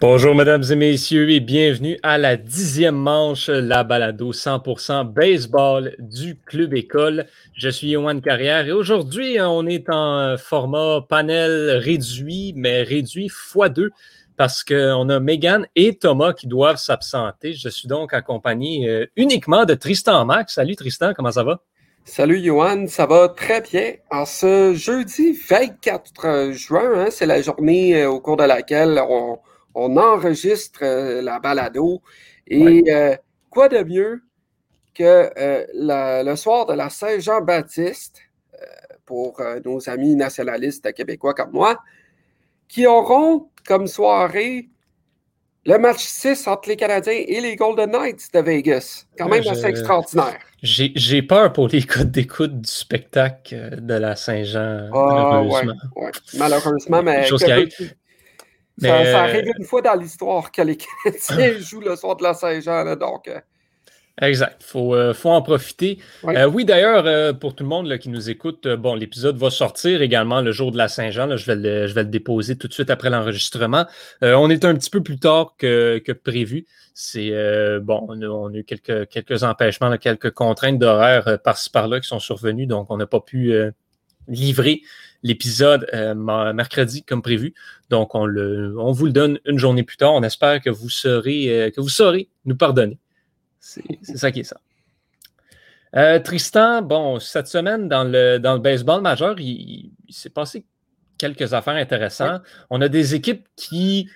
Bonjour, mesdames et messieurs, et bienvenue à la dixième manche, la balado 100% baseball du Club École. Je suis Yohan Carrière et aujourd'hui, on est en format panel réduit, mais réduit x2 parce qu'on a Megan et Thomas qui doivent s'absenter. Je suis donc accompagné euh, uniquement de Tristan Max. Salut Tristan, comment ça va? Salut Johan, ça va très bien. En ce jeudi 24 juin, hein, c'est la journée euh, au cours de laquelle on, on enregistre euh, la balado. Et euh, quoi de mieux que euh, le soir de la Saint-Jean-Baptiste, pour nos amis nationalistes québécois comme moi, qui auront comme soirée le match 6 entre les Canadiens et les Golden Knights de Vegas. Quand même assez extraordinaire. J'ai peur pour les codes d'écoute du spectacle de la Saint-Jean, ah, malheureusement. Malheureusement, mais ça, arrive une fois dans l'histoire que les Canadiens jouent le soir de la Saint-Jean. Donc, euh. Exact. Il faut, euh, faut, en profiter. Oui, euh, d'ailleurs, pour tout le monde qui nous écoute, bon, l'épisode va sortir également le jour de la Saint-Jean. Je, vais le, je vais le déposer tout de suite après l'enregistrement. on est un petit peu plus tard que, que prévu. C'est bon, on a, eu quelques, quelques empêchements, quelques contraintes d'horaire par-ci par-là qui sont survenues, donc on n'a pas pu livrer l'épisode euh, mercredi comme prévu. Donc, on, le, on vous le donne une journée plus tard. On espère que vous serez, euh, que vous saurez nous pardonner. C'est ça qui est ça. Euh, Tristan, bon, cette semaine, dans le, dans le baseball majeur, il, s'est passé quelques affaires intéressantes. On a des équipes qui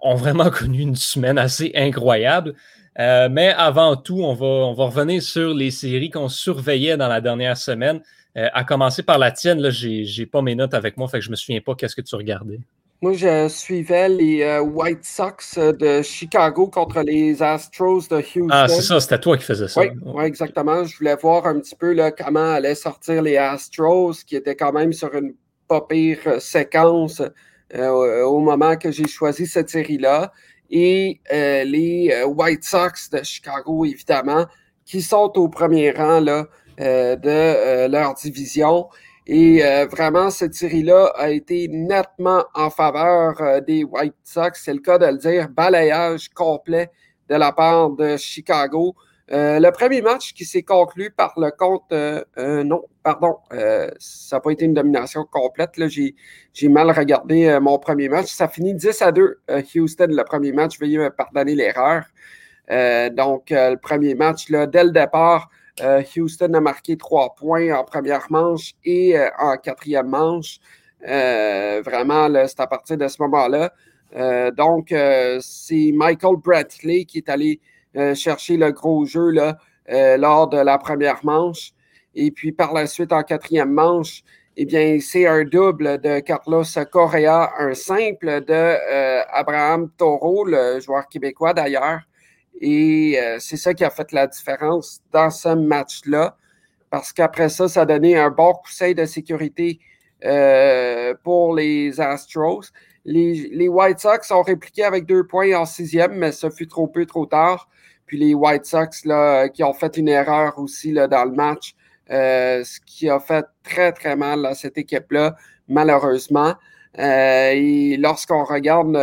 ont vraiment connu une semaine assez incroyable. mais avant tout, on va, on va revenir sur les séries qu'on surveillait dans la dernière semaine. Euh, à commencer par la tienne, là, j'ai, pas mes notes avec moi, fait que je me souviens pas qu'est-ce que tu regardais. Moi, je suivais les euh, White Sox de Chicago contre les Astros de Houston. Ah, c'est ça, c'était toi qui faisais ça. Oui, exactement. Je voulais voir un petit peu là, comment allaient sortir les Astros, qui étaient quand même sur une pas pire euh, séquence au moment que j'ai choisi cette série-là. Et les White Sox de Chicago, évidemment, qui sont au premier rang là, euh, de euh, leur division. Et euh, vraiment, cette série-là a été nettement en faveur des White Sox. C'est le cas de le dire. Balayage complet de la part de Chicago. le premier match qui s'est conclu par le compte, non, pardon, ça n'a pas été une domination complète. J'ai mal regardé mon premier match. Ça finit 10 à 2, Houston, le premier match. Veuillez me pardonner l'erreur. donc, le premier match, là, dès le départ, euh, Houston a marqué trois points en première manche et euh, en quatrième manche. Euh, vraiment, c'est à partir de ce moment-là. donc, c'est Michael Bradley qui est allé chercher le gros jeu lors de la première manche. Et puis par la suite, en quatrième manche, eh bien, c'est un double de Carlos Correa, un simple de Abraham Toro, le joueur québécois d'ailleurs. Et euh, c'est ça qui a fait la différence dans ce match-là, parce qu'après ça, ça a donné un bon conseil de sécurité euh, pour les Astros. Les, White Sox ont répliqué avec deux points en sixième, mais ça fut trop peu, trop tard. Puis les White Sox là, qui ont fait une erreur aussi là, dans le match, euh, ce qui a fait très, très mal à cette équipe-là, malheureusement. et lorsqu'on regarde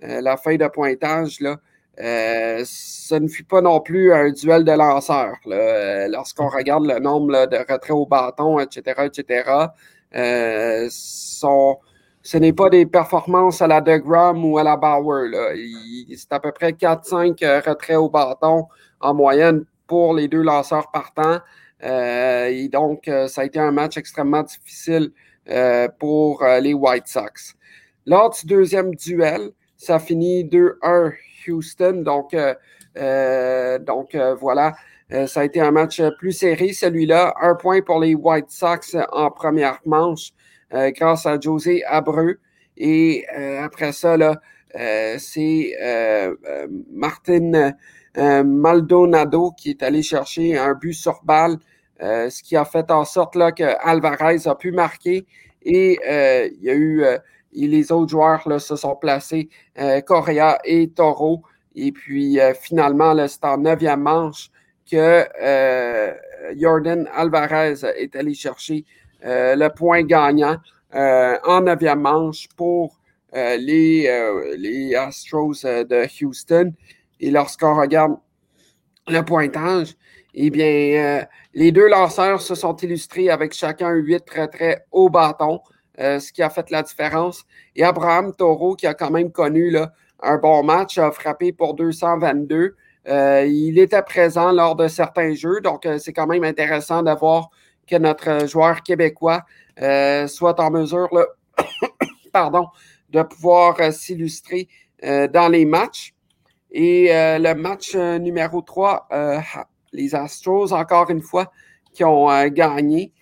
la feuille de pointage, là, euh, ce ne fut pas non plus un duel de lanceurs. Euh, lorsqu'on regarde le nombre de retraits au bâton, etc., etc., euh, ce n'est pas des performances à la DeGrom ou à la Bauer. C'est à peu près 4-5 retraits au bâton en moyenne pour les deux lanceurs partants. et donc, ça a été un match extrêmement difficile pour les White Sox. Lors du deuxième duel, ça finit 2-1 Houston. Donc, euh, euh, euh, voilà, ça a été un match plus serré, celui-là. Un point pour les White Sox en première manche grâce à José Abreu. Et après ça, c'est Martin Maldonado qui est allé chercher un but sur balle, ce qui a fait en sorte là, que Alvarez a pu marquer. Et il y a eu et les autres joueurs se sont placés, euh, Correa et Toro. Et puis euh, finalement, c'est en neuvième manche que euh, Jordan Alvarez est allé chercher le point gagnant en neuvième manche pour les, Astros de Houston. Et lorsqu'on regarde le pointage, eh bien, les deux lanceurs se sont illustrés avec chacun huit très, très haut bâton, ce qui a fait la différence. Et Abraham Toro, qui a quand même connu là, un bon match, a frappé pour 222. il était présent lors de certains jeux, donc c'est quand même intéressant de voir que notre joueur québécois euh, soit en mesure pardon, de pouvoir euh, s'illustrer euh, dans les matchs. Et le match numéro 3, les Astros, encore une fois, qui ont gagné.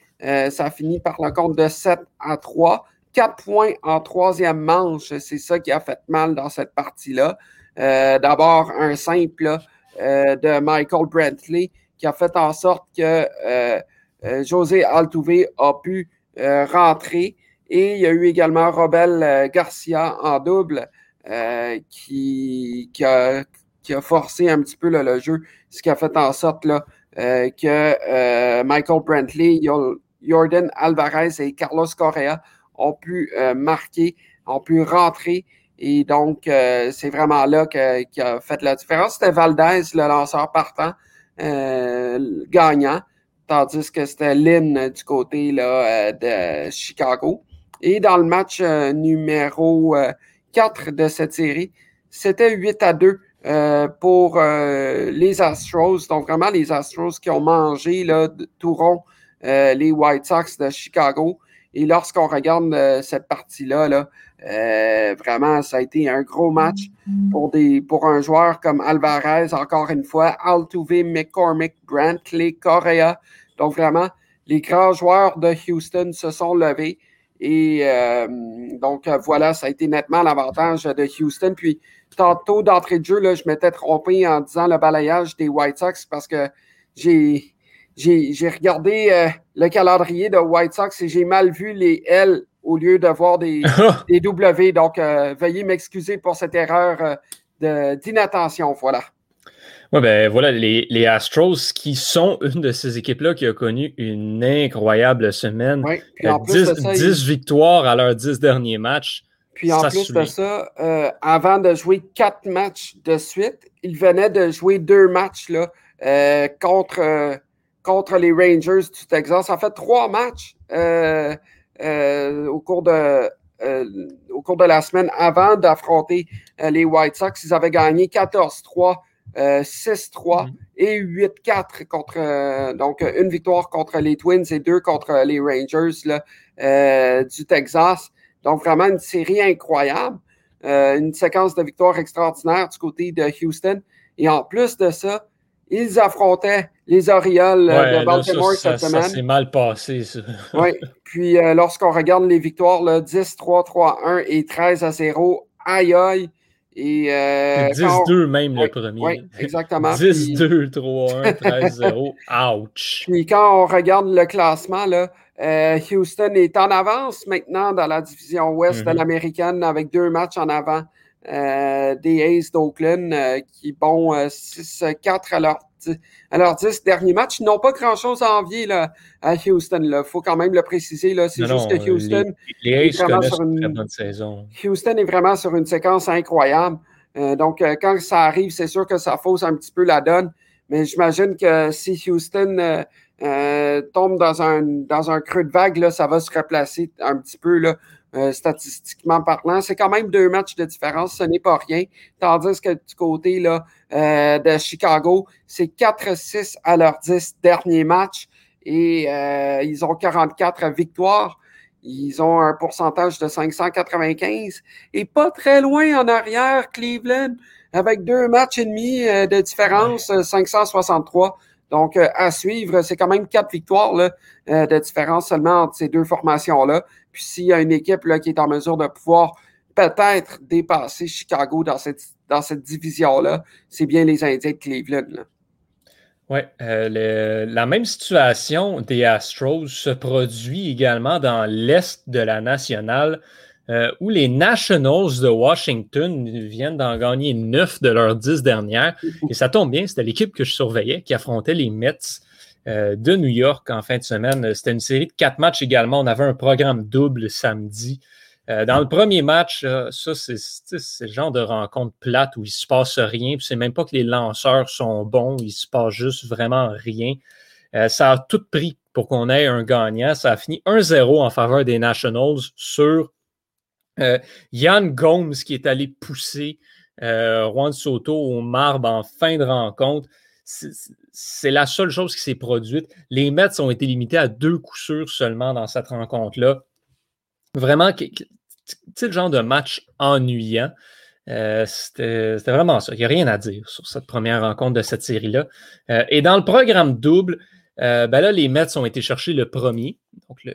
Ça finit par le compte de 7 à 3. 4 points en troisième manche, c'est ça qui a fait mal dans cette partie-là. D'abord, un simple de Michael Brantley qui a fait en sorte que José Altuve a pu euh, rentré. Et il y a eu également Robel euh, Garcia en double euh, qui, qui, a, qui, a, forcé un petit peu le jeu, ce qui a fait en sorte là, que Michael Brantley, Jordan Alvarez et Carlos Correa ont pu marquer, ont pu rentrer. Et donc, c'est vraiment là qui a fait la différence. C'était Valdez, le lanceur partant, gagnant tandis que c'était Lynn du côté là, euh, de Chicago. Et dans le match euh, numéro 4 euh, de cette série, c'était 8 à 2 pour les Astros. Donc vraiment les Astros qui ont mangé là, tout rond les White Sox de Chicago. Et lorsqu'on regarde cette partie-là, là, vraiment, ça a été un gros match pour, des, pour un joueur comme Alvarez, encore une fois, Altuve, McCormick, Brantley, Correa, donc, vraiment, les grands joueurs de Houston se sont levés. Et euh, donc, voilà, ça a été nettement l'avantage de Houston. Puis, tantôt d'entrée de jeu, là, je m'étais trompé en disant le balayage des White Sox parce que j'ai, j'ai, regardé euh, le calendrier de White Sox et j'ai mal vu les L au lieu de voir des, des W. Donc, euh, veuillez m'excuser pour cette erreur d'inattention. Voilà. Oui, ben voilà, les, Astros qui sont une de ces équipes-là qui a connu une incroyable semaine. 10, victoires à leurs 10 derniers matchs. Puis en plus de ça, euh, avant de jouer quatre matchs de suite, ils venaient de jouer deux matchs là, euh, contre, euh, contre les Rangers du Texas. Ça fait trois matchs au cours de. au cours de la semaine avant d'affronter les White Sox, ils avaient gagné 14-3 6-3 euh, mhm. et 8-4 contre euh, donc une victoire contre les Twins et deux contre les Rangers là, euh, du Texas. Donc vraiment une série incroyable, une séquence de victoires extraordinaire du côté de Houston. Et en plus de ça, ils affrontaient les Orioles de Baltimore cette semaine. Ça s'est mal passé, ça. oui. Puis lorsqu'on regarde les victoires, 10-3-3-1 et 13-0, aïe aïe. Et, 10-2 euh, même le premier. Oui, exactement. 10-2, 3-1, 13-0. Ouch! Puis quand on regarde le classement, là, euh, Houston est en avance maintenant dans la division ouest de mm-hmm. l'américaine avec deux matchs en avant euh, des Aces d'Oakland qui vont 6-4 à leur alors, 10 derniers matchs, ils n'ont pas grand-chose à envier là, à Houston. Il faut quand même le préciser. C'est juste que Houston. est vraiment sur une, saison. Houston est vraiment sur une séquence incroyable. Euh, donc, euh, quand ça arrive, c'est sûr que ça fausse un petit peu la donne. Mais j'imagine que si Houston euh, tombe dans un, dans un creux de vague, là, ça va se replacer un petit peu là, euh, statistiquement parlant. C'est quand même deux matchs de différence, ce n'est pas rien. Tandis que du côté là, euh, de Chicago, c'est 4-6 à leurs 10 derniers matchs et euh, ils ont 44 victoires. Ils ont un pourcentage de 595 et pas très loin en arrière, Cleveland, avec deux matchs et demi de différence, 563. Donc, à suivre, c'est quand même quatre victoires là, de différence seulement entre ces deux formations-là. Puis s'il y a une équipe là, qui est en mesure de pouvoir peut-être dépasser Chicago dans cette, dans cette division-là, c'est bien les Indiens de Cleveland. Oui, euh, la même situation des Astros se produit également dans l'Est de la nationale, euh, où les Nationals de Washington viennent d'en gagner neuf de leurs dix dernières. Et ça tombe bien, c'était l'équipe que je surveillais qui affrontait les Mets de New York en fin de semaine. C'était une série de quatre matchs également. On avait un programme double samedi. dans le premier match, ça, c'est le genre de rencontre plate où il ne se passe rien. C'est même pas que les lanceurs sont bons, il ne se passe juste vraiment rien. ça a tout pris pour qu'on ait un gagnant. Ça a fini 1-0 en faveur des Nationals sur Yann Gomes qui est allé pousser Juan Soto au marbre en fin de rencontre c'est la seule chose qui s'est produite. Les Mets ont été limités à deux coups sûrs seulement dans cette rencontre-là. Vraiment, c'est le genre de match ennuyant. Euh, c'était vraiment ça. Il n'y a rien à dire sur cette première rencontre de cette série-là. Euh, et dans le programme double, euh, ben les Mets ont été chercher le premier, donc le,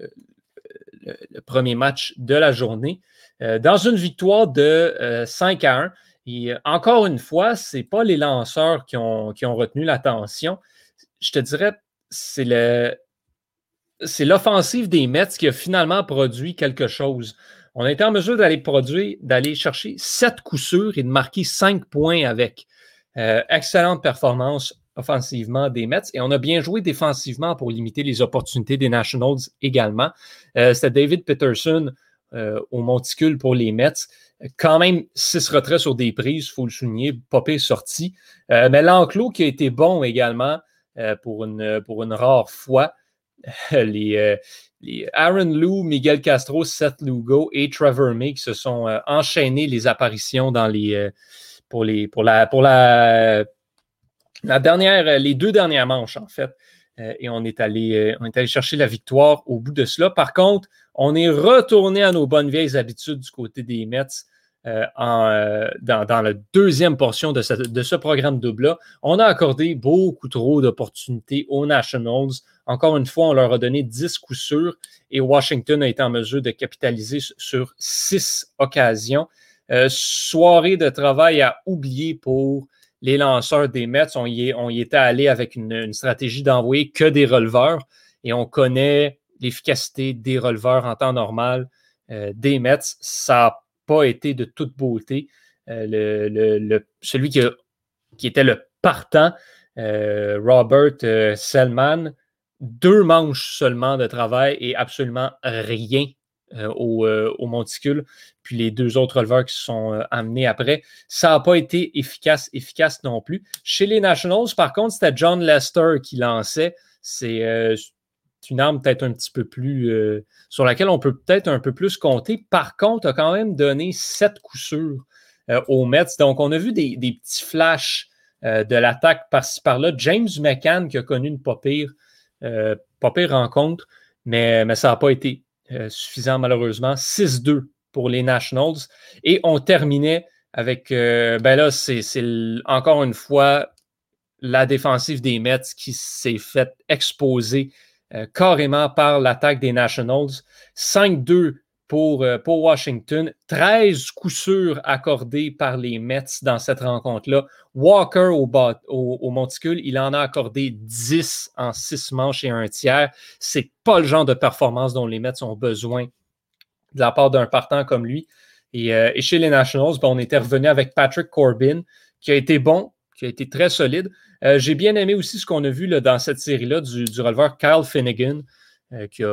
premier match de la journée, dans une victoire de 5 à 1. Et euh, encore une fois, ce n'est pas les lanceurs qui ont, retenu l'attention. Je te dirais, c'est le, c'est l'offensive des Mets qui a finalement produit quelque chose. On a été en mesure d'aller produire, d'aller chercher sept coups sûrs et de marquer cinq points avec. Euh, excellente performance offensivement des Mets et on a bien joué défensivement pour limiter les opportunités des Nationals également. Euh, C'était David Peterson au monticule pour les Mets quand même six retraits sur des prises, il faut le souligner, Popé sorti. Euh, mais l'enclos qui a été bon également euh, pour, une, rare fois. les, euh, Aaron Lou, Miguel Castro, Seth Lugo et Trevor May qui se sont enchaînés les apparitions dans les, pour, les, pour la, la dernière, les deux dernières manches, en fait. Et on est, allé, on est allé chercher la victoire au bout de cela. Par contre, on est retourné à nos bonnes vieilles habitudes du côté des Mets. Euh, euh, dans, la deuxième portion de, ce programme double-là. On a accordé beaucoup trop d'opportunités aux Nationals. Encore une fois, on leur a donné 10 coups sûrs et Washington a été en mesure de capitaliser sur 6 occasions. Euh, soirée de travail à oublier pour les lanceurs des Mets. On y, était allé avec une, stratégie d'envoyer que des releveurs et on connaît l'efficacité des releveurs en temps normal des Mets. Ça pas été de toute beauté. Euh, le, celui qui, qui, était le partant, euh, Robert euh, Selman, deux manches seulement de travail et absolument rien au, monticule. Puis les deux autres releveurs qui se sont amenés après. Ça n'a pas été efficace, efficace non plus. Chez les Nationals, par contre, c'était John Lester qui lançait. C'est une arme peut-être un petit peu plus euh, sur laquelle on peut peut-être un peu plus compter. Par contre, a quand même donné sept coups sûrs euh, aux Mets. Donc, on a vu des, petits flashs euh, de l'attaque par-ci par-là. James McCann qui a connu une pas pire, rencontre, mais, mais ça n'a pas été suffisant malheureusement. 6-2 pour les Nationals. Et on terminait avec, ben là, c'est encore une fois la défensive des Mets qui s'est fait exposer euh, carrément par l'attaque des Nationals. 5-2 pour, euh, pour, Washington. 13 coups sûrs accordés par les Mets dans cette rencontre-là. Walker au, au, monticule, il en a accordé 10 en 6 manches et un tiers. C'est pas le genre de performance dont les Mets ont besoin de la part d'un partant comme lui. Et, euh, chez les Nationals, ben, on était revenu avec Patrick Corbin, qui a été bon, qui a été très solide. Euh, j'ai bien aimé aussi ce qu'on a vu là, dans cette série-là du, releveur Kyle Finnegan, euh, qui,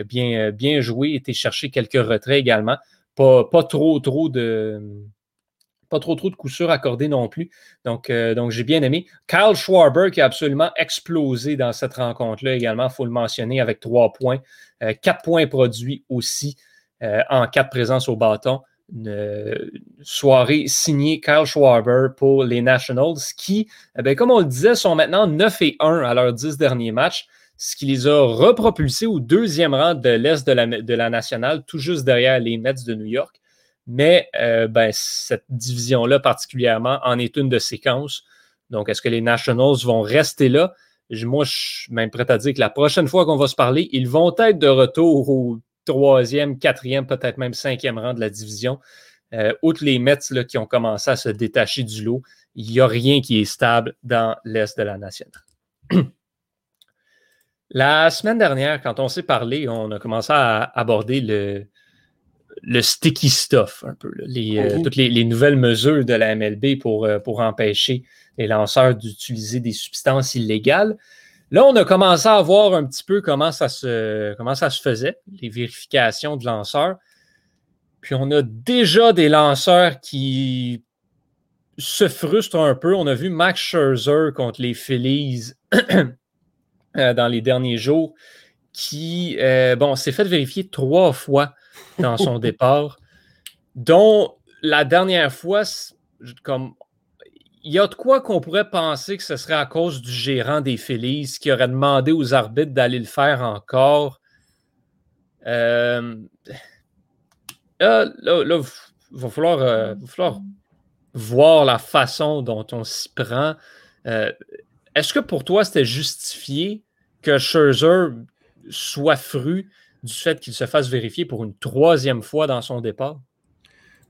a, bien, euh, bien joué, été chercher quelques retraits également. Pas, trop, trop de. Pas trop, trop non plus. Donc, donc j'ai bien aimé. Kyle Schwarber qui a absolument explosé dans cette rencontre-là également, il faut le mentionner, avec trois points. quatre points produits aussi en quatre présences au bâton une soirée signée Kyle Schwarber pour les Nationals, qui, eh comme on le disait, sont maintenant 9 et 1 à leurs 10 derniers matchs, ce qui les a repropulsés au deuxième rang de l'Est de la, nationale, tout juste derrière les Mets de New York. Mais euh, ben, cette division-là particulièrement en est une de séquences. Donc, est-ce que les Nationals vont rester là? Moi, je suis même prêt à dire que la prochaine fois qu'on va se parler, ils vont être de retour au troisième, quatrième, peut-être même cinquième rang de la division. Euh, outre les Mets qui ont commencé à se détacher du lot, il n'y a rien qui est stable dans l'Est de la nationale. la semaine dernière, quand on s'est parlé, on a commencé à aborder le, le sticky stuff, un peu, les, euh, mhm. toutes les, nouvelles mesures de la MLB pour, euh, pour empêcher les lanceurs d'utiliser des substances illégales. Là, on a commencé à voir un petit peu comment ça se, comment ça se faisait, les vérifications de lanceurs. Puis on a déjà des lanceurs qui se frustrent un peu. On a vu Max Scherzer contre les Phillies euh, dans les derniers jours qui, euh, bon, s'est fait vérifier trois fois dans son départ, dont la dernière fois, comme il y a de quoi qu'on pourrait penser que ce serait à cause du gérant des Phillies qui aurait demandé aux arbitres d'aller le faire encore. Euh, là, il va, falloir, euh, falloir, voir la façon dont on s'y prend. Euh, est-ce que pour toi, c'était justifié que Scherzer soit fru du fait qu'il se fasse vérifier pour une troisième fois dans son départ?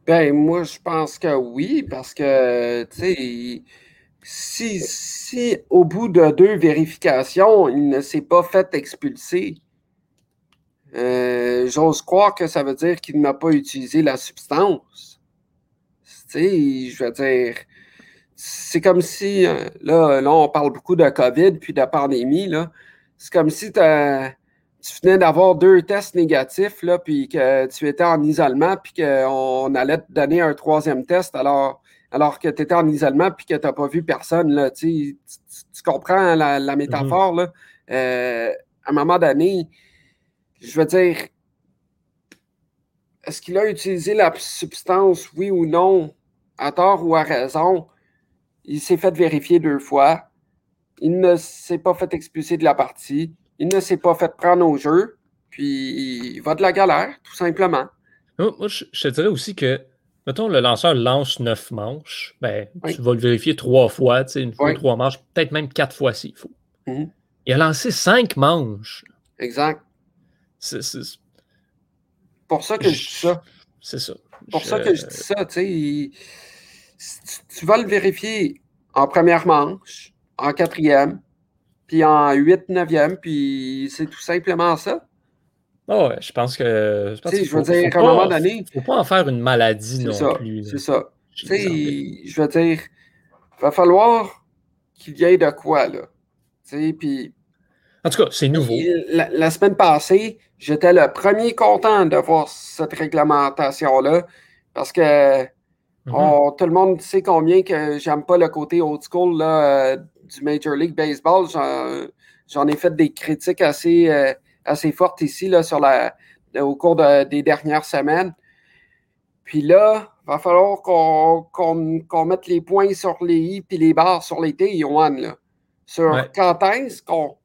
Ben, moi, je pense que oui, parce que, tu sais, si, si au bout de deux vérifications, il ne s'est pas fait expulser, euh, j'ose croire que ça veut dire qu'il n'a pas utilisé la substance. Tu sais, je veux dire, c'est comme si, euh, là, là, on parle beaucoup de COVID puis de pandémie, là. C'est comme si tu as tu venais d'avoir deux tests négatifs, là, puis que tu étais en isolement, puis qu'on allait te donner un troisième test alors, alors que tu étais en isolement, puis que tu n'as pas vu personne. Là, tu, tu, comprends la, mm-hmm. métaphore. là? Euh, à un moment donné, je veux dire, est-ce qu'il a utilisé la substance, oui ou non, à tort ou à raison? Il s'est fait vérifier deux fois. Il ne s'est pas fait expulser de la partie il ne s'est pas fait prendre au jeu, puis il va de la galère, tout simplement. Moi, je, te dirais aussi que, mettons, le lanceur lance neuf manches, ben, tu vas le vérifier trois fois, tu sais, une fois, trois manches, peut-être même quatre fois s'il faut. Mhm. Il a lancé cinq manches. Exact. C'est pour ça que je, dis ça. C'est ça. Pour ça que je dis ça, tu sais, tu vas le vérifier en première manche, en quatrième, puis en 8, 9e, puis c'est tout simplement ça. Oh ouais, je pense que. Je, je veux dire, à un moment donné. Il ne faut pas en faire une maladie non plus. C'est ça. Tu sais, je veux dire, il va falloir qu'il y ait de quoi, là. Tu sais, puis. En tout cas, c'est nouveau. La, semaine passée, j'étais le premier content de voir cette réglementation-là parce que mm-hmm. tout le monde sait combien que j'aime pas le côté old school là, du Major League Baseball. J'en ai fait des critiques assez, euh, assez fortes ici là, sur la, au cours des dernières semaines. Puis là, il va falloir qu'on mette les points sur les i puis les barres sur les t, Yohan. Là, sur quand est-ce qu'on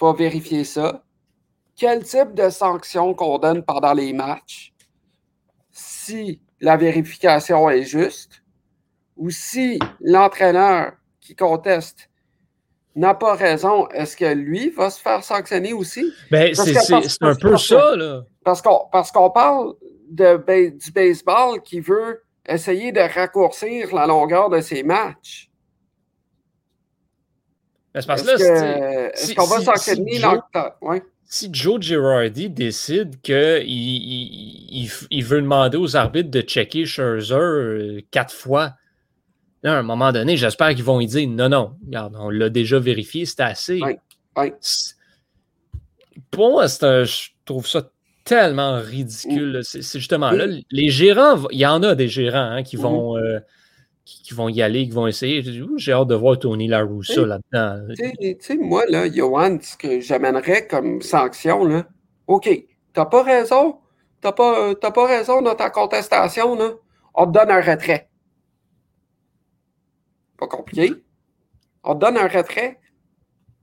va vérifier ça? Quel type de sanctions qu'on donne pendant les matchs? Si la vérification est juste ou si l'entraîneur qui conteste n'a pas raison, est-ce que lui va se faire sanctionner aussi? Ben, c'est un peu ça, là. Parce qu'on parle de, du baseball qui veut essayer de raccourcir la longueur de ses matchs. Est-ce qu'on va sanctionner si Joe, ouais. Si Joe Girardi décide qu'il il, il, veut demander aux arbitres de checker Scherzer euh, quatre fois, Là, à un moment donné, j'espère qu'ils vont y dire non, non, regarde, on l'a déjà vérifié, c'est assez. Oui, Pour moi, je trouve ça tellement ridicule. C'est justement là, les gérants, il y en a des gérants hein, qui, mm-hmm. vont, euh, qui, vont y aller, qui vont essayer. J'ai hâte de voir Tony Laroussa là-dedans. Tu sais, moi, là, Johan, ce que j'amènerais comme sanction, là, OK, t'as pas raison, t'as pas, pas raison dans ta contestation, là, on te donne un retrait. Pas compliqué. On te donne un retrait.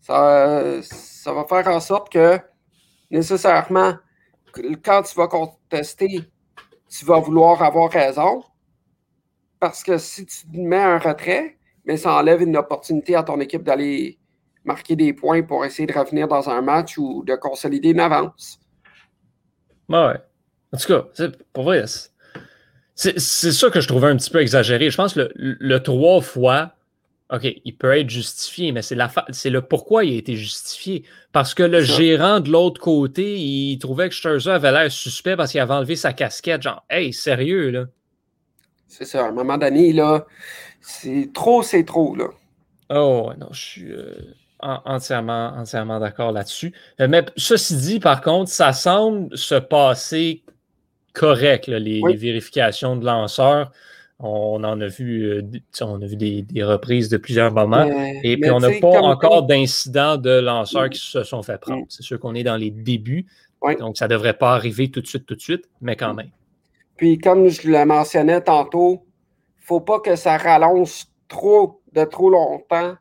Ça, ça va faire en sorte que nécessairement, quand tu vas contester, tu vas vouloir avoir raison. Parce que si tu mets un retrait, mais ça enlève une opportunité à ton équipe d'aller marquer des points pour essayer de revenir dans un match ou de consolider une avance. Ouais. En tout cas, pour vrai, c'est ça que je trouvais un petit peu exagéré. Je pense que le, trois fois, OK, il peut être justifié, mais c'est le pourquoi il a été justifié. Parce que le gérant de l'autre côté, il trouvait que Scherzer avait l'air suspect parce qu'il avait enlevé sa casquette. Genre, hey, sérieux, là? C'est ça. À un moment donné, là, c'est trop, c'est trop, là. Oh, non, je suis euh, entièrement, entièrement d'accord là-dessus. Euh, mais ceci dit, par contre, ça semble se passer correct, les, vérifications de lanceurs. On en a vu, euh, on a vu des, reprises de plusieurs moments. et puis, on n'a pas encore d'incidents de lanceurs qui se sont fait prendre. Mm. C'est sûr qu'on est dans les débuts. Donc, ça ne devrait pas arriver tout de suite, tout de suite, mais quand même. Puis, comme je le mentionnais tantôt, il ne faut pas que ça rallonge trop, de trop longtemps,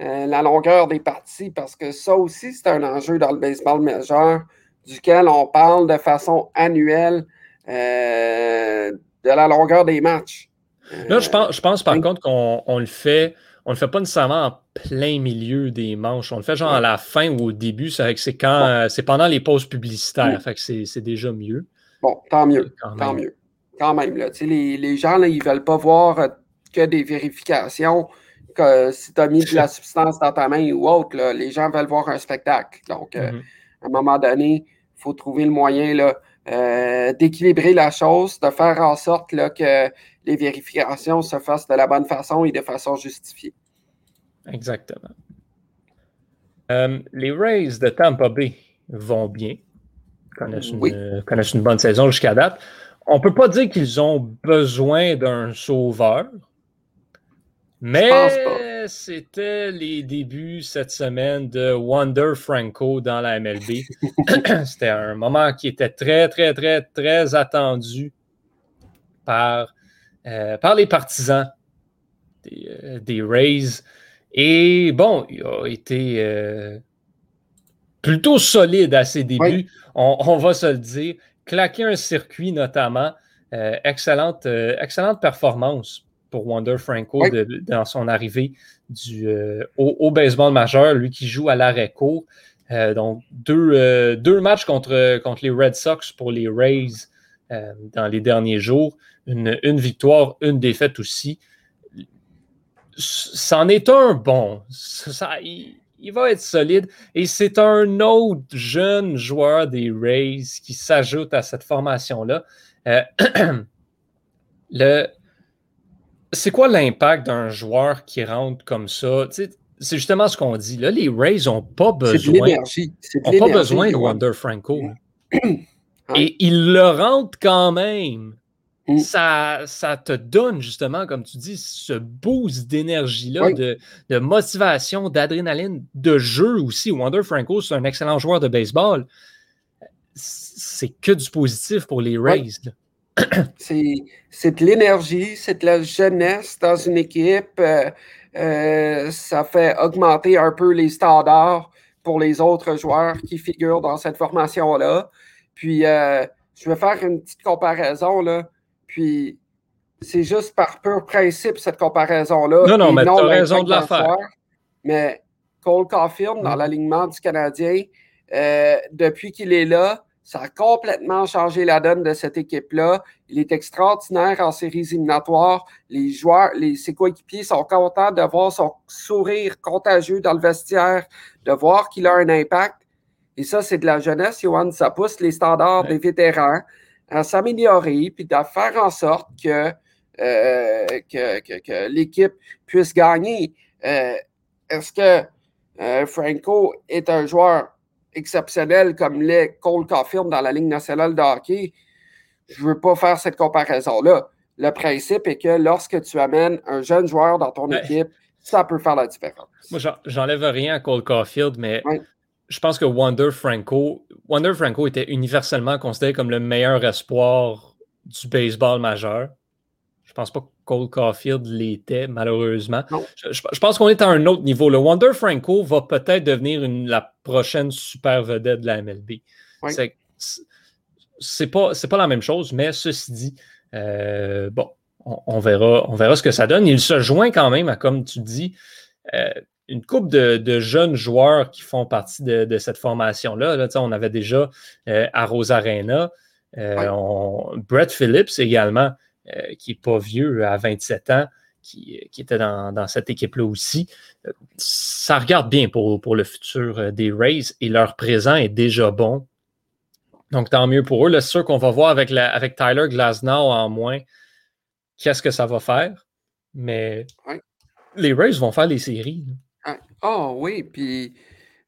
euh, la longueur des parties, parce que ça aussi, c'est un enjeu dans le baseball majeur, duquel on parle de façon annuelle euh, de la longueur des matchs. Là, je pense, je pense par contre qu'on le fait, on le fait pas nécessairement en plein milieu des manches. On le fait genre à la fin ou au début. C'est quand c'est pendant les pauses publicitaires. Fait que c'est déjà mieux. Bon, tant mieux. tant mieux. Quand même. Là, les, les gens, là, ils ne veulent pas voir euh, que des vérifications. Que si tu as mis de la substance dans ta main ou autre, les gens veulent voir un spectacle. Donc, euh, mm-hmm. à un moment donné, il faut trouver le moyen là, euh, d'équilibrer la chose, de faire en sorte là, que les vérifications se fassent de la bonne façon et de façon justifiée. Exactement. Euh, les Rays de Tampa Bay vont bien, connaissent, une, connaissent une bonne saison jusqu'à date. On ne peut pas dire qu'ils ont besoin d'un sauveur, mais c'était les débuts cette semaine de Wonder Franco dans la MLB. c'était un moment qui était très, très, très, très attendu par euh, par les partisans des, euh, Rays. Et bon, il a été euh, plutôt solide à ses débuts, on, va se le dire. Claquer un circuit notamment. excellente, excellente performance pour Wander Franco dans son arrivée du, au, baseball majeur, lui qui joue à l'arrêt court. donc, deux, deux matchs contre, contre les Red Sox pour les Rays dans les derniers jours une, victoire, une défaite aussi. C'en est un bon. Ça, il, va être solide. Et c'est un autre jeune joueur des Rays qui s'ajoute à cette formation-là. Euh, le, c'est quoi l'impact d'un joueur qui rentre comme ça? c'est justement ce qu'on dit. Là, les Rays n'ont pas besoin. Ont pas besoin de Wander Franco. Et il le rentre quand même. Mm. Ça, ça te donne justement, comme tu dis, ce boost d'énergie-là, de, motivation, d'adrénaline, de jeu aussi. Wander Franco, c'est un excellent joueur de baseball. C'est que du positif pour les Rays. C'est de l'énergie, c'est de la jeunesse dans une équipe. Euh, euh, ça fait augmenter un peu les standards pour les autres joueurs qui figurent dans cette formation-là. Puis, euh, je vais faire une petite comparaison. Là. Puis c'est juste par pur principe, cette comparaison-là. Non, non, mais tu as raison de la faire. Mais Cole Caulfield, dans mm. l'alignement du Canadien, euh, depuis qu'il est là, ça a complètement changé la donne de cette équipe-là. Il est extraordinaire en séries éliminatoires. Les joueurs, les, ses coéquipiers sont contents de voir son sourire contagieux dans le vestiaire, de voir qu'il a un impact. Et ça, c'est de la jeunesse, Johan. Ça pousse les standards des vétérans à s'améliorer, puis de faire en sorte que, euh, que, l'équipe puisse gagner. Euh, est-ce que euh, Franco est un joueur exceptionnel comme l'est Cole Caulfield dans la Ligue nationale de hockey? Je ne veux pas faire cette comparaison-là. Le principe est que lorsque tu amènes un jeune joueur dans ton équipe, ça peut faire la différence. Moi, j'enlève rien à Cole Caulfield, mais je pense que Wander Franco, Wander Franco était universellement considéré comme le meilleur espoir du baseball majeur. Je pense pas que Cole Caulfield l'était, malheureusement. Je, pense qu'on est à un autre niveau. Le Wander Franco va peut-être devenir la prochaine super vedette de la MLB. C'est pas, pas la même chose, mais ceci dit, euh, bon, on, verra, on verra ce que ça donne. Il se joint quand même à, comme tu dis, euh, une couple de, jeunes joueurs qui font partie de, cette formation-là. Là, on avait déjà euh, à Rosarena, euh, Brett Phillips également, euh, qui n'est pas vieux, à 27 ans, qui, était dans, cette équipe-là aussi. Ça regarde bien pour, pour le futur des Rays et leur présent est déjà bon. Donc, tant mieux pour eux. C'est sûr qu'on va voir avec, la, avec Tyler Glasnow en moins qu'est-ce que ça va faire? Mais les Rays vont faire les séries. Ah, oh, oui, puis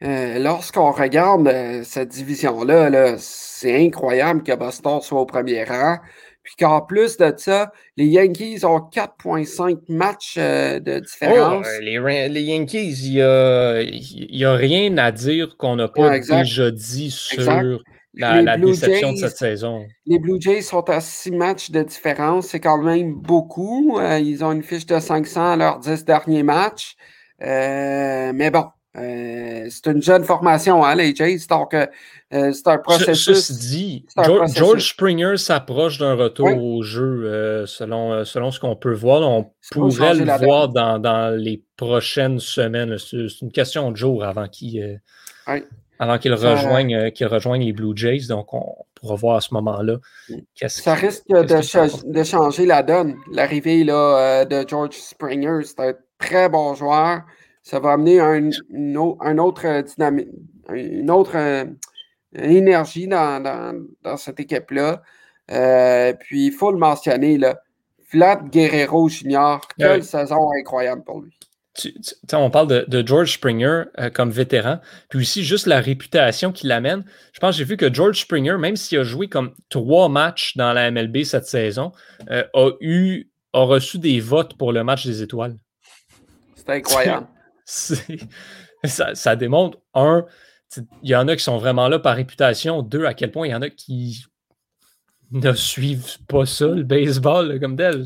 lorsqu'on regarde cette division-là, c'est incroyable que Boston soit au premier rang. Puis qu'en plus de ça, les Yankees ont 4,5 matchs de différence. Oh, les, Yankees, il n'y a, rien à dire qu'on n'a pas déjà dit sur la, déception de cette saison. Les Blue Jays sont à 6 matchs de différence. C'est quand même beaucoup. ils ont une fiche de 500 à leurs 10 derniers matchs. Mais bon, euh, c'est une jeune formation, hein, les Jays. Donc, euh, euh, c'est un processus. Dit, George, Springer s'approche d'un retour au jeu selon, selon ce qu'on peut voir. On pourrait le voir dans, les prochaines semaines. C'est une question de jour avant qu'il avant qu'il rejoigne, rejoigne les Blue Jays. Donc, on pourra voir à ce moment-là. Ça risque de, de, changer la donne. L'arrivée de George Springer, c'est très bon joueur ça va amener un, une, autre euh, dynamique, une autre euh, énergie dans, cette équipe-là. Euh, puis il faut le mentionner, là, Vlad Guerrero Junior, quelle saison incroyable pour lui. on parle de, George Springer comme vétéran, puis aussi juste la réputation qu'il amène. Je pense que j'ai vu que George Springer, même s'il a joué comme trois matchs dans la MLB cette saison, a eu a reçu des votes pour le match des étoiles. C'est incroyable. ça, ça, démontre, un, il y en a qui sont vraiment là par réputation. Deux, à quel point il y en a qui ne suivent pas ça, le baseball, comme tel.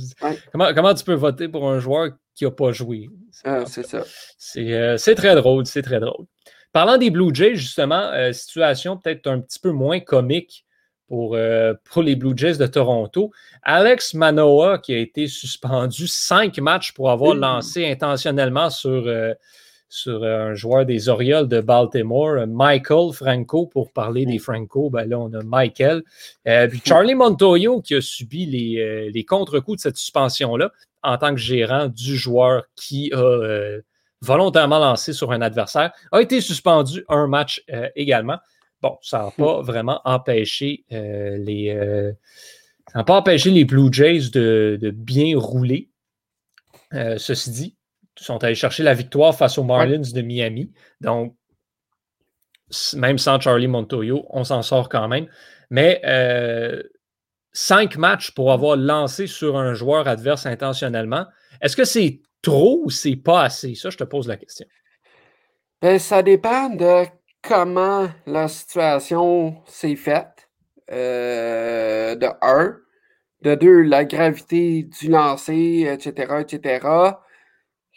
Comment, comment, tu peux voter pour un joueur qui n'a pas joué? Ah, c'est ça. Euh, c'est très drôle, c'est très drôle. Parlant des Blue Jays, justement, euh, situation peut-être un petit peu moins comique pour, euh, pour, les Blue Jays de Toronto. Alex Manoa, qui a été suspendu cinq matchs pour avoir lancé intentionnellement sur, euh, sur un joueur des Orioles de Baltimore, Michael Franco, pour parler des Franco, ben là, on a Michael. Euh, puis Charlie Montoyo, qui a subi les, les contre-coups de cette suspension-là en tant que gérant du joueur qui a volontairement lancé sur un adversaire, a été suspendu un match également. Bon, ça n'a pas vraiment empêché euh, les. Euh, ça pas empêché les Blue Jays de, bien rouler. Euh, ceci dit, ils sont allés chercher la victoire face aux Marlins de Miami. Donc, même sans Charlie Montoyo, on s'en sort quand même. Mais cinq matchs pour avoir lancé sur un joueur adverse intentionnellement, est-ce que c'est trop ou c'est pas assez? Ça, je te pose la question. Ben, ça dépend de comment la situation s'est faite, euh, de un. De deux, la gravité du lancer, etc., etc.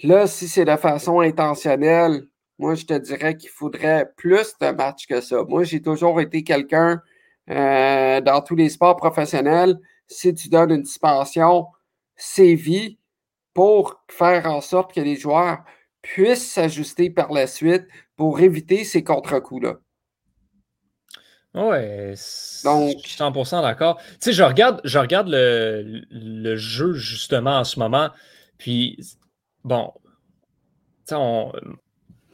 Là, si c'est de façon intentionnelle, moi, je te dirais qu'il faudrait plus de matchs que ça. Moi, j'ai toujours été quelqu'un euh, dans tous les sports professionnels. Si tu donnes une suspension, c'est vie pour faire en sorte que les joueurs puissent s'ajuster par la suite pour éviter ces contre-coups-là. Ouais, Donc, je suis 100% d'accord. Tu sais, je regarde, je regarde le, jeu justement en ce moment. Puis, bon, on,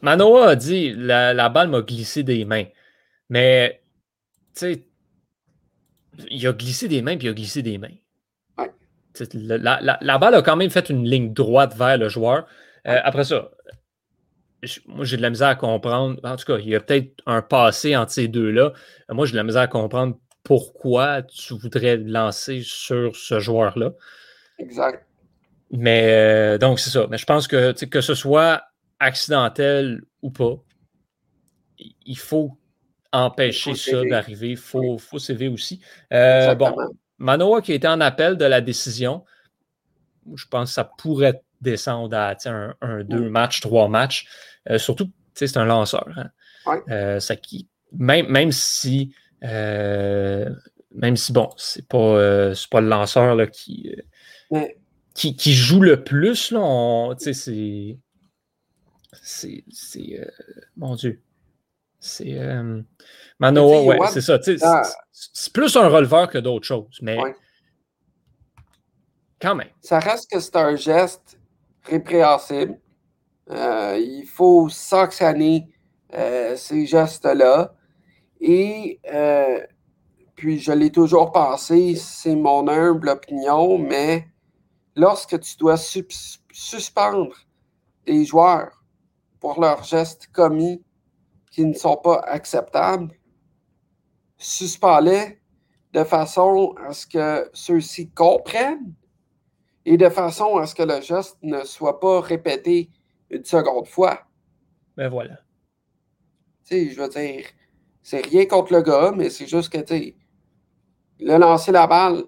Manoa a dit la, la balle m'a glissé des mains. Mais, tu sais, il a glissé des mains puis il a glissé des mains. Ouais. La, la, balle a quand même fait une ligne droite vers le joueur. Euh, après ça, moi, j'ai de la misère à comprendre. En tout cas, il y a peut-être un passé entre ces deux-là. Moi, j'ai de la misère à comprendre pourquoi tu voudrais lancer sur ce joueur-là. Exact. Mais euh, donc, c'est ça. Mais je pense que que ce soit accidentel ou pas, il faut empêcher ça d'arriver. Il faut, faut s'élever aussi. Euh, bon, Manoa qui était en appel de la décision, je pense que ça pourrait descendre à un, deux matchs, trois matchs. Euh, surtout, c'est un lanceur. Hein. Euh, ça qui, même, même si euh, même si bon, c'est pas, pas le lanceur là, qui, qui, qui, joue le plus, là, c'est. C'est. mon Dieu. C'est. Manoa, ouais, c'est ça. Ah. C'est plus un releveur que d'autres choses, mais. Quand même. Ça reste que c'est un geste répréhensible. Euh, il faut sanctionner euh, ces gestes-là. Et euh, puis, je l'ai toujours pensé, c'est mon humble opinion, mais lorsque tu dois suspendre les joueurs pour leurs gestes commis qui ne sont pas acceptables, suspends-les de façon à ce que ceux-ci comprennent et de façon à ce que le geste ne soit pas répété une seconde fois. Ben voilà. Tu sais, je veux dire, c'est rien contre le gars, mais c'est juste que, tu sais, il a lancé la balle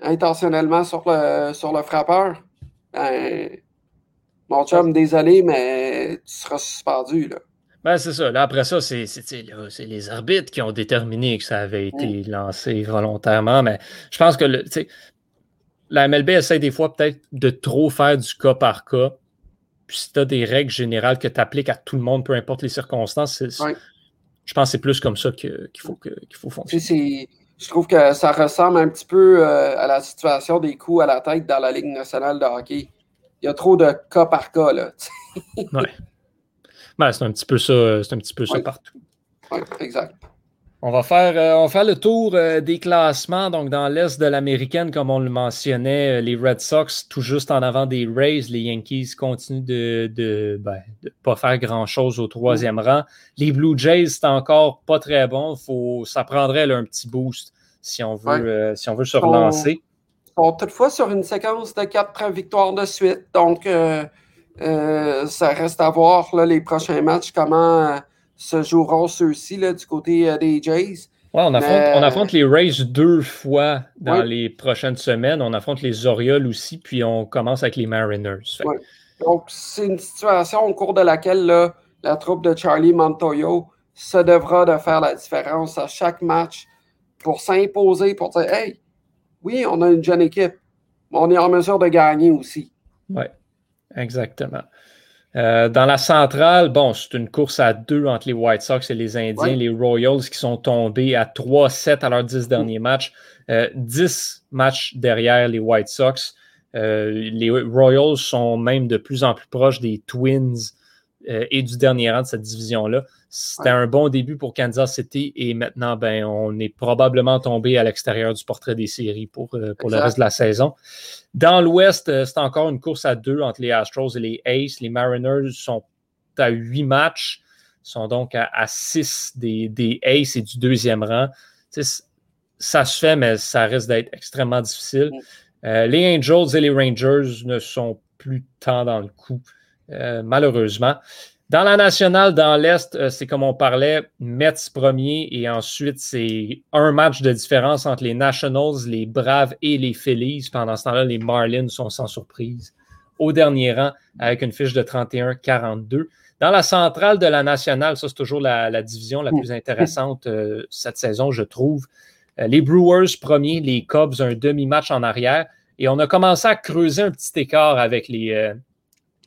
intentionnellement sur le, sur le frappeur. Ben, mon chum, désolé, mais tu seras suspendu, là. Ben, c'est ça. Là, après ça, c'est les arbitres qui ont déterminé que ça avait été mm. lancé volontairement. Mais je pense que le, la MLB essaie des fois peut-être de trop faire du cas par cas. Puis si tu as des règles générales que tu appliques à tout le monde, peu importe les circonstances, je pense que c'est plus comme ça qu'il faut, qu'il faut fonctionner. Je trouve que ça ressemble un petit peu euh, à la situation des coups à la tête dans la Ligue nationale de hockey. Il y a trop de cas par cas. Là, ouais. Ben, c'est un petit peu ça, c'est un petit peu ça partout. Oui, exact. On va faire, euh, on va le tour euh, des classements. Donc, dans l'Est de l'Américaine, comme on le mentionnait, euh, les Red Sox tout juste en avant des Rays. Les Yankees continuent de ne ben, pas faire grand-chose au troisième rang. Les Blue Jays, c'est encore pas très bon. Faut, ça prendrait un petit boost si on veut, si on veut se relancer. On, sont toutefois sur une séquence de quatre victoires de suite. Donc, ça reste à voir les prochains matchs, comment se joueront ceux-ci du côté euh, des Jays. Ouais, on, affronte, les Rays deux fois dans les prochaines semaines. On affronte les Orioles aussi, puis on commence avec les Mariners. Donc, c'est une situation au cours de laquelle la troupe de Charlie Montoyo se devra de faire la différence à chaque match pour s'imposer, pour dire Hey, oui, on a une jeune équipe, mais on est en mesure de gagner aussi. Oui, exactement. Euh, dans la centrale, bon, c'est une course à deux entre les White Sox et les Indiens. Les Royals qui sont tombés à 3-7 à leurs dix derniers matchs. Euh, 10 matchs derrière les White Sox. Euh, les Royals sont même de plus en plus proches des Twins euh, et du dernier rang de cette division-là. C'était un bon début pour Kansas City et maintenant, ben, on est probablement tombé à l'extérieur du portrait des séries pour, pour le reste de la saison. Dans l'Ouest, euh, c'est encore une course à deux entre les Astros et les Aces. Les Mariners sont à huit matchs, sont donc à, six des, des, Aces et du deuxième rang. ça se fait, mais ça risque d'être extrêmement difficile. Mm. Euh, les Angels et les Rangers ne sont plus tant dans le coup, euh, malheureusement. Dans la nationale, dans l'Est, euh, c'est comme on parlait, Mets premier et ensuite c'est un match de différence entre les Nationals, les Braves et les Phillies. Pendant ce temps-là, les Marlins sont sans surprise au dernier rang avec une fiche de 31-42. Dans la centrale de la nationale, ça c'est toujours la, division la plus intéressante euh, cette saison, je trouve. Euh, les Brewers premiers, les Cubs un demi-match en arrière. Et on a commencé à creuser un petit écart avec les,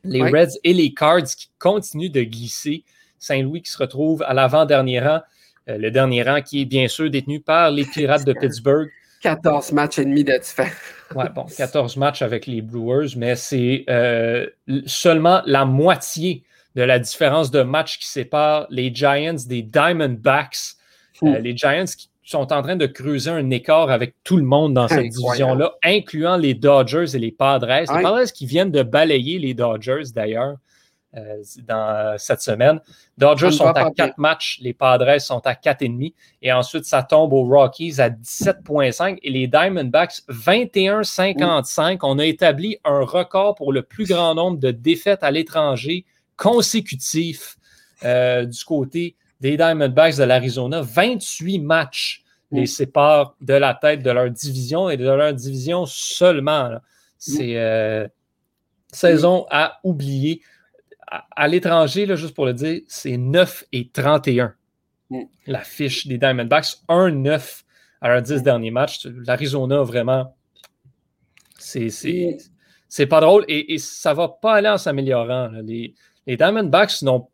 les Reds et les Cards qui continuent de glisser. Saint-Louis qui se retrouve à l'avant-dernier rang. Euh, le dernier rang qui est bien sûr détenu par les Pirates de Pittsburgh. 14 matchs et demi de différence. Ouais, bon, 14 matchs avec les Brewers, mais c'est euh, seulement la moitié de la différence de matchs qui sépare les Giants des Diamondbacks. Euh, les Giants qui sont en train de creuser un écart avec tout le monde dans cette division-là, incluant les Dodgers et les Padres. Les Padres qui viennent de balayer les Dodgers d'ailleurs euh, dans cette semaine. Dodgers sont à 4 matchs, les Padres sont à 4,5 et ensuite ça tombe aux Rockies à 17,5 et les Diamondbacks 21,55. On a établi un record pour le plus grand nombre de défaites à l'étranger consécutifs euh, du côté des Diamondbacks de l'Arizona. 28 matchs les mm. séparent de la tête de leur division et de leur division seulement. C'est mm. euh, saison à oublier. À, l'étranger, juste pour le dire, c'est 9 et 31. Mm. La fiche des Diamondbacks, 1-9 à leurs 10 derniers matchs. L'Arizona, vraiment, c'est pas drôle et, ça ne va pas aller en s'améliorant. Les, les Diamondbacks n'ont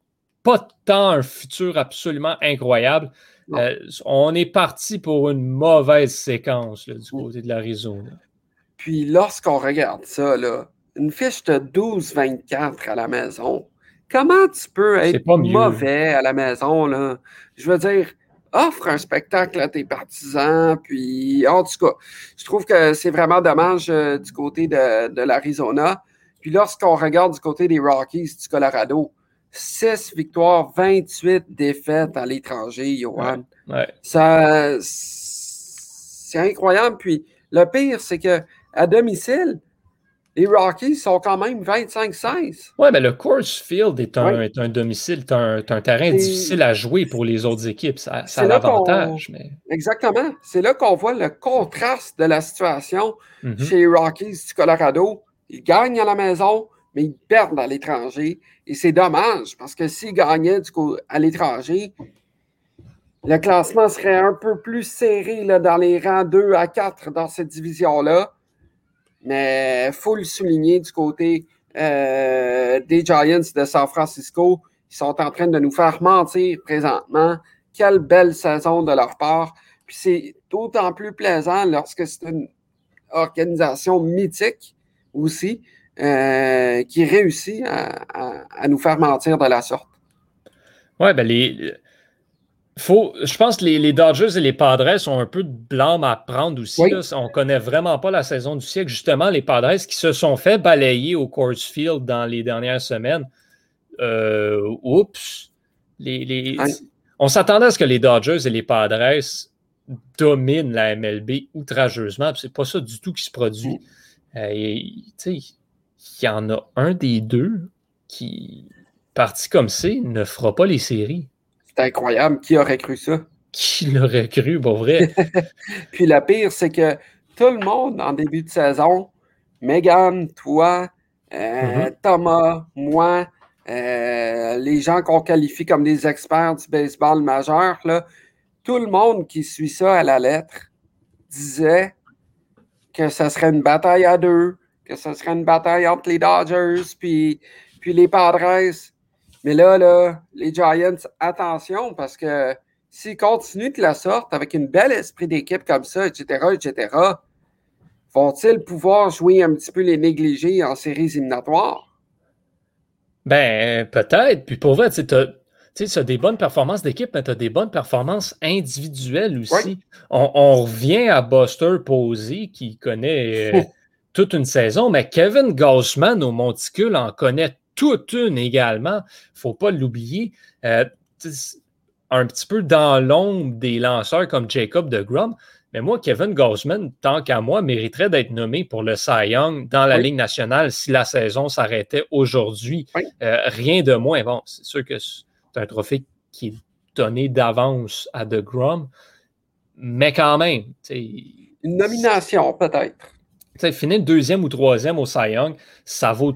pas tant un futur absolument incroyable. Euh, on est parti pour une mauvaise séquence du côté de l'Arizona. Puis lorsqu'on regarde ça, là, une fiche de 12-24 à la maison, comment tu peux être mauvais à la maison? Là? Je veux dire, offre un spectacle à tes partisans. Puis, en tout cas, je trouve que c'est vraiment dommage euh, du côté de, de l'Arizona. Puis lorsqu'on regarde du côté des Rockies du Colorado, 6 victoires, 28 défaites à l'étranger, Johan. Ça, c'est incroyable. Puis le pire, c'est que à domicile, les Rockies sont quand même 25-16. Oui, mais le course field est un, un domicile, c'est un, terrain difficile à jouer pour les autres équipes. Ça, ça a l'avantage. Mais... Exactement. C'est là qu'on voit le contraste de la situation mm-hmm. chez les Rockies du Colorado. Ils gagnent à la maison, mais ils perdent à l'étranger. Et c'est dommage parce que s'ils gagnaient du coup, à l'étranger, le classement serait un peu plus serré là, dans les rangs 2 à 4 dans cette division-là. Mais il faut le souligner du côté euh, des Giants de San Francisco. Ils sont en train de nous faire mentir présentement. Quelle belle saison de leur part. Puis c'est d'autant plus plaisant lorsque c'est une organisation mythique aussi euh, qui réussit à, nous faire mentir de la sorte. Oui, ben les, faut, je pense que les, Dodgers et les Padres ont un peu de blâme à prendre aussi. On ne connaît vraiment pas la saison du siècle. Justement, les Padres qui se sont fait balayer au Coors Field dans les dernières semaines. Euh, oups. Les, On s'attendait à ce que les Dodgers et les Padres dominent la MLB outrageusement. C'est pas ça du tout qui se produit. Euh, il y en a un des deux qui, parti comme c'est, ne fera pas les séries. C'est incroyable. Qui aurait cru ça? Qui l'aurait cru, pour vrai? Puis la pire, c'est que tout le monde en début de saison, Megan, toi, euh, mm-hmm. Thomas, moi, euh, les gens qu'on qualifie comme des experts du baseball majeur, là, tout le monde qui suit ça à la lettre disait que ce serait une bataille à deux, que ce serait une bataille entre les Dodgers puis, puis les Padres. Mais là, là, les Giants, attention, parce que s'ils continuent de la sorte avec une belle esprit d'équipe comme ça, etc., etc., vont-ils pouvoir jouer un petit peu les négligés en séries éliminatoires? Ben, peut-être. Puis pour vrai, tu as, des bonnes performances d'équipe, mais tu as des bonnes performances individuelles aussi. On, revient à Buster Posey qui connaît toute une saison, mais Kevin Gaussman au Monticule en connaît toute une également. Il ne faut pas l'oublier. Euh, un petit peu dans l'ombre des lanceurs comme Jacob de Grum. Mais moi, Kevin Gosman, tant qu'à moi, mériterait d'être nommé pour le Cy Young dans la Ligue nationale si la saison s'arrêtait aujourd'hui. Euh, rien de moins. Bon, c'est sûr que c'est un trophée qui est donné d'avance à De Grum, mais quand même. Une nomination, peut-être. Finir deuxième ou troisième au Cy Young, ça vaut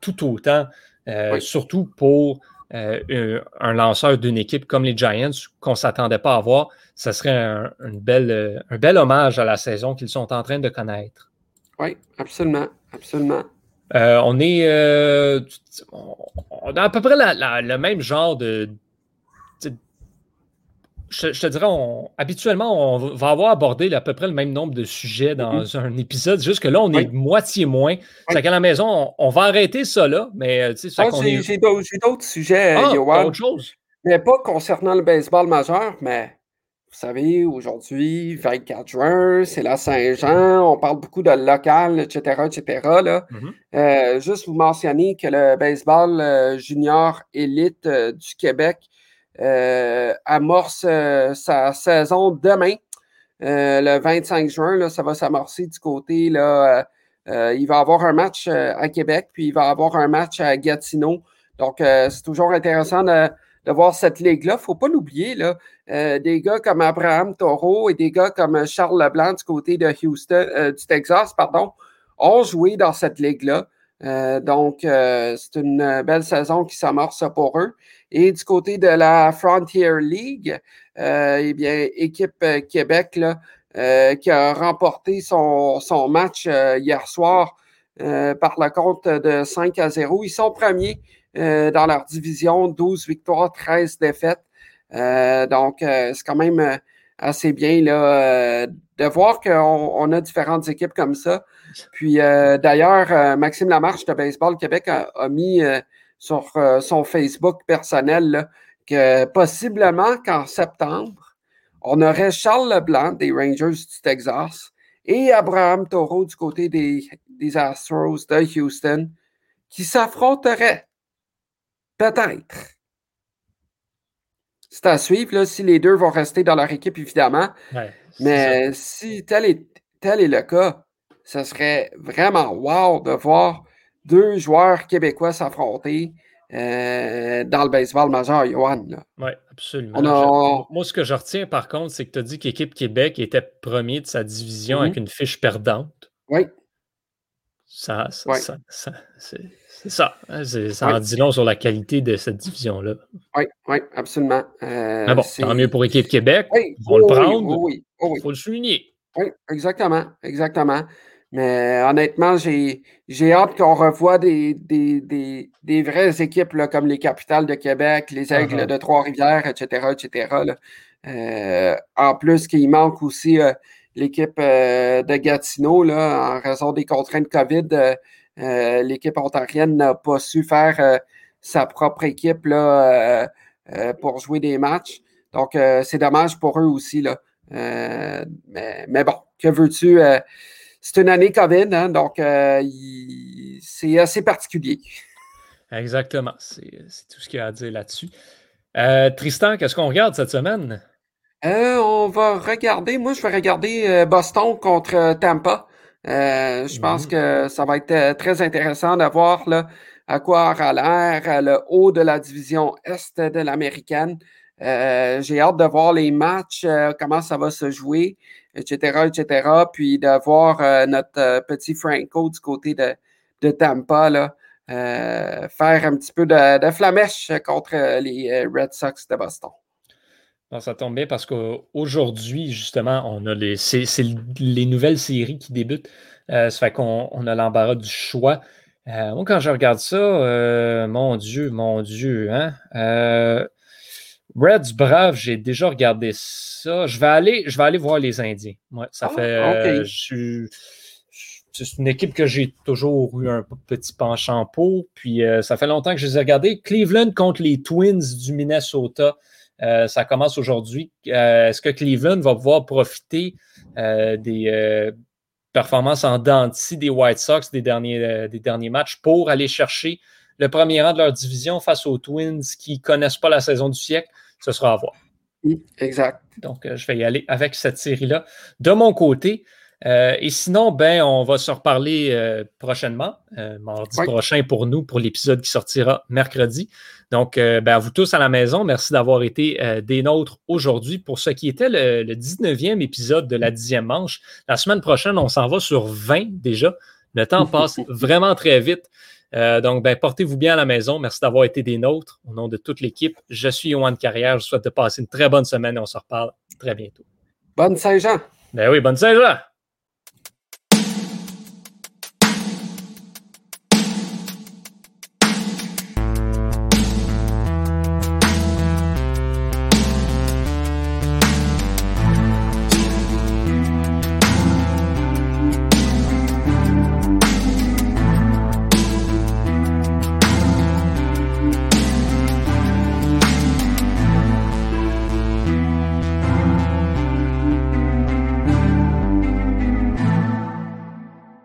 tout autant, euh, surtout pour euh, un lanceur d'une équipe comme les Giants qu'on ne s'attendait pas à voir. Ce serait un, une belle, un bel hommage à la saison qu'ils sont en train de connaître. Oui, absolument. Absolument. Euh, on est on a à peu près le même genre de, je, te dirais, habituellement, on va avoir abordé à peu près le même nombre de sujets dans mm-hmm. un épisode. Juste que là, on est moitié moins. C'est qu'à la maison, on, va arrêter ça là. Mais tu sais, ah, j'ai d'autres sujets, ah, Yoann. Mais pas concernant le baseball majeur, mais vous savez, aujourd'hui, 24 juin, c'est la Saint-Jean, on parle beaucoup de local, etc., etc. Là. Mm-hmm. Euh, juste vous mentionner que le baseball euh, junior élite euh, du Québec euh, amorce euh, sa saison demain, euh, le 25 juin. Là, ça va s'amorcer du côté. Là, il va avoir un match à Québec, puis il va avoir un match à Gatineau. Donc, c'est toujours intéressant de, voir cette ligue-là. Il ne faut pas l'oublier. des gars comme Abraham Taureau et des gars comme Charles Leblanc du côté de Houston, du Texas, pardon, ont joué dans cette ligue-là. donc, c'est une belle saison qui s'amorce pour eux. Et du côté de la Frontier League, euh, eh bien, équipe euh, Québec là, euh, qui a remporté son, son match hier soir par le compte de 5 à 0. Ils sont premiers dans leur division, 12 victoires, 13 défaites. donc, c'est quand même assez bien là, de voir qu'on on a différentes équipes comme ça. Puis d'ailleurs, Maxime Lamarche de Baseball Québec a, a mis sur euh, son Facebook personnel que possiblement qu'en septembre, on aurait Charles Leblanc des Rangers du Texas et Abraham Taureau du côté des, Astros de Houston qui s'affronteraient Peut-être. C'est à suivre là, si les deux vont rester dans leur équipe, évidemment. Mais si tel est, tel est le cas, ce serait vraiment wow de voir deux joueurs québécois s'affronter euh, dans le baseball majeur, Johan. Oui, absolument. Moi, ce que je retiens, par contre, c'est que tu as dit qu'équipe Québec était premier de sa division avec mhm. une fiche perdante. Oui. Ça, ça, ça, c'est ça. Hein, ça en dit long sur la qualité de cette division-là. Oui, oui, absolument. Euh, Mais bon, tant mieux pour Équipe Québec. Oui, on le prendre. Il faut le souligner. Oui, exactement. Exactement. Mais honnêtement, j'ai hâte qu'on revoie des, des, des, vraies équipes là, comme les Capitales de Québec, les Aigles uh-huh. de Trois-Rivières, etc. etc. Euh, en plus, qu'il manque aussi euh, l'équipe euh, de Gatineau là, en raison des contraintes COVID. l'équipe ontarienne n'a pas su faire sa propre équipe là, pour jouer des matchs. Donc, c'est dommage pour eux aussi. Là. mais, mais, bon, que veux-tu? C'est une année COVID, hein, donc euh, c'est assez particulier. Exactement. C'est tout ce qu'il y a à dire là-dessus. Euh, Tristan, qu'est-ce qu'on regarde cette semaine? Euh, on va regarder, moi je vais regarder Boston contre Tampa. je pense que ça va être très intéressant de voir là, à quoi aura l'air le haut de la division Est de l'américaine. J'ai hâte de voir les matchs, comment ça va se jouer etc., etc. Puis d'avoir euh, notre euh, petit Franco du côté de, de Tampa, là, euh, faire un petit peu de, de, flamèche contre les Red Sox de Boston. ça tombe bien parce qu'aujourd'hui, justement, on a les, c'est, les nouvelles séries qui débutent. ça fait qu'on on a l'embarras du choix. moi, quand je regarde ça, mon Dieu, mon Dieu, hein? Reds Brave, j'ai déjà regardé ça. Je vais aller, je vais aller voir les Indiens. Ouais, ça ah, fait. c'est une équipe que j'ai toujours eu un petit penchant pour. Puis euh, ça fait longtemps que je les ai regardés. Cleveland contre les Twins du Minnesota. Euh, ça commence aujourd'hui. Euh, est-ce que Cleveland va pouvoir profiter des performances en denti des White Sox des derniers, des derniers matchs pour aller chercher le premier rang de leur division face aux Twins qui ne connaissent pas la saison du siècle? Ce sera à voir. Exact. Donc, euh, je vais y aller avec cette série-là de mon côté. Euh, et sinon, ben, on va se reparler euh, prochainement, mardi prochain pour nous, pour l'épisode qui sortira mercredi. Donc, ben, à vous tous à la maison, merci d'avoir été des nôtres aujourd'hui pour ce qui était le, le, 19e épisode de la dixième manche. La semaine prochaine, on s'en va sur 20 déjà. Le temps passe vraiment très vite. Euh, donc, ben, portez-vous bien à la maison. Merci d'avoir été des nôtres. Au nom de toute l'équipe, je suis Yohan Carrière. Je vous souhaite de passer une très bonne semaine et on se reparle très bientôt. Bonne Saint-Jean. Ben oui, bonne Saint-Jean.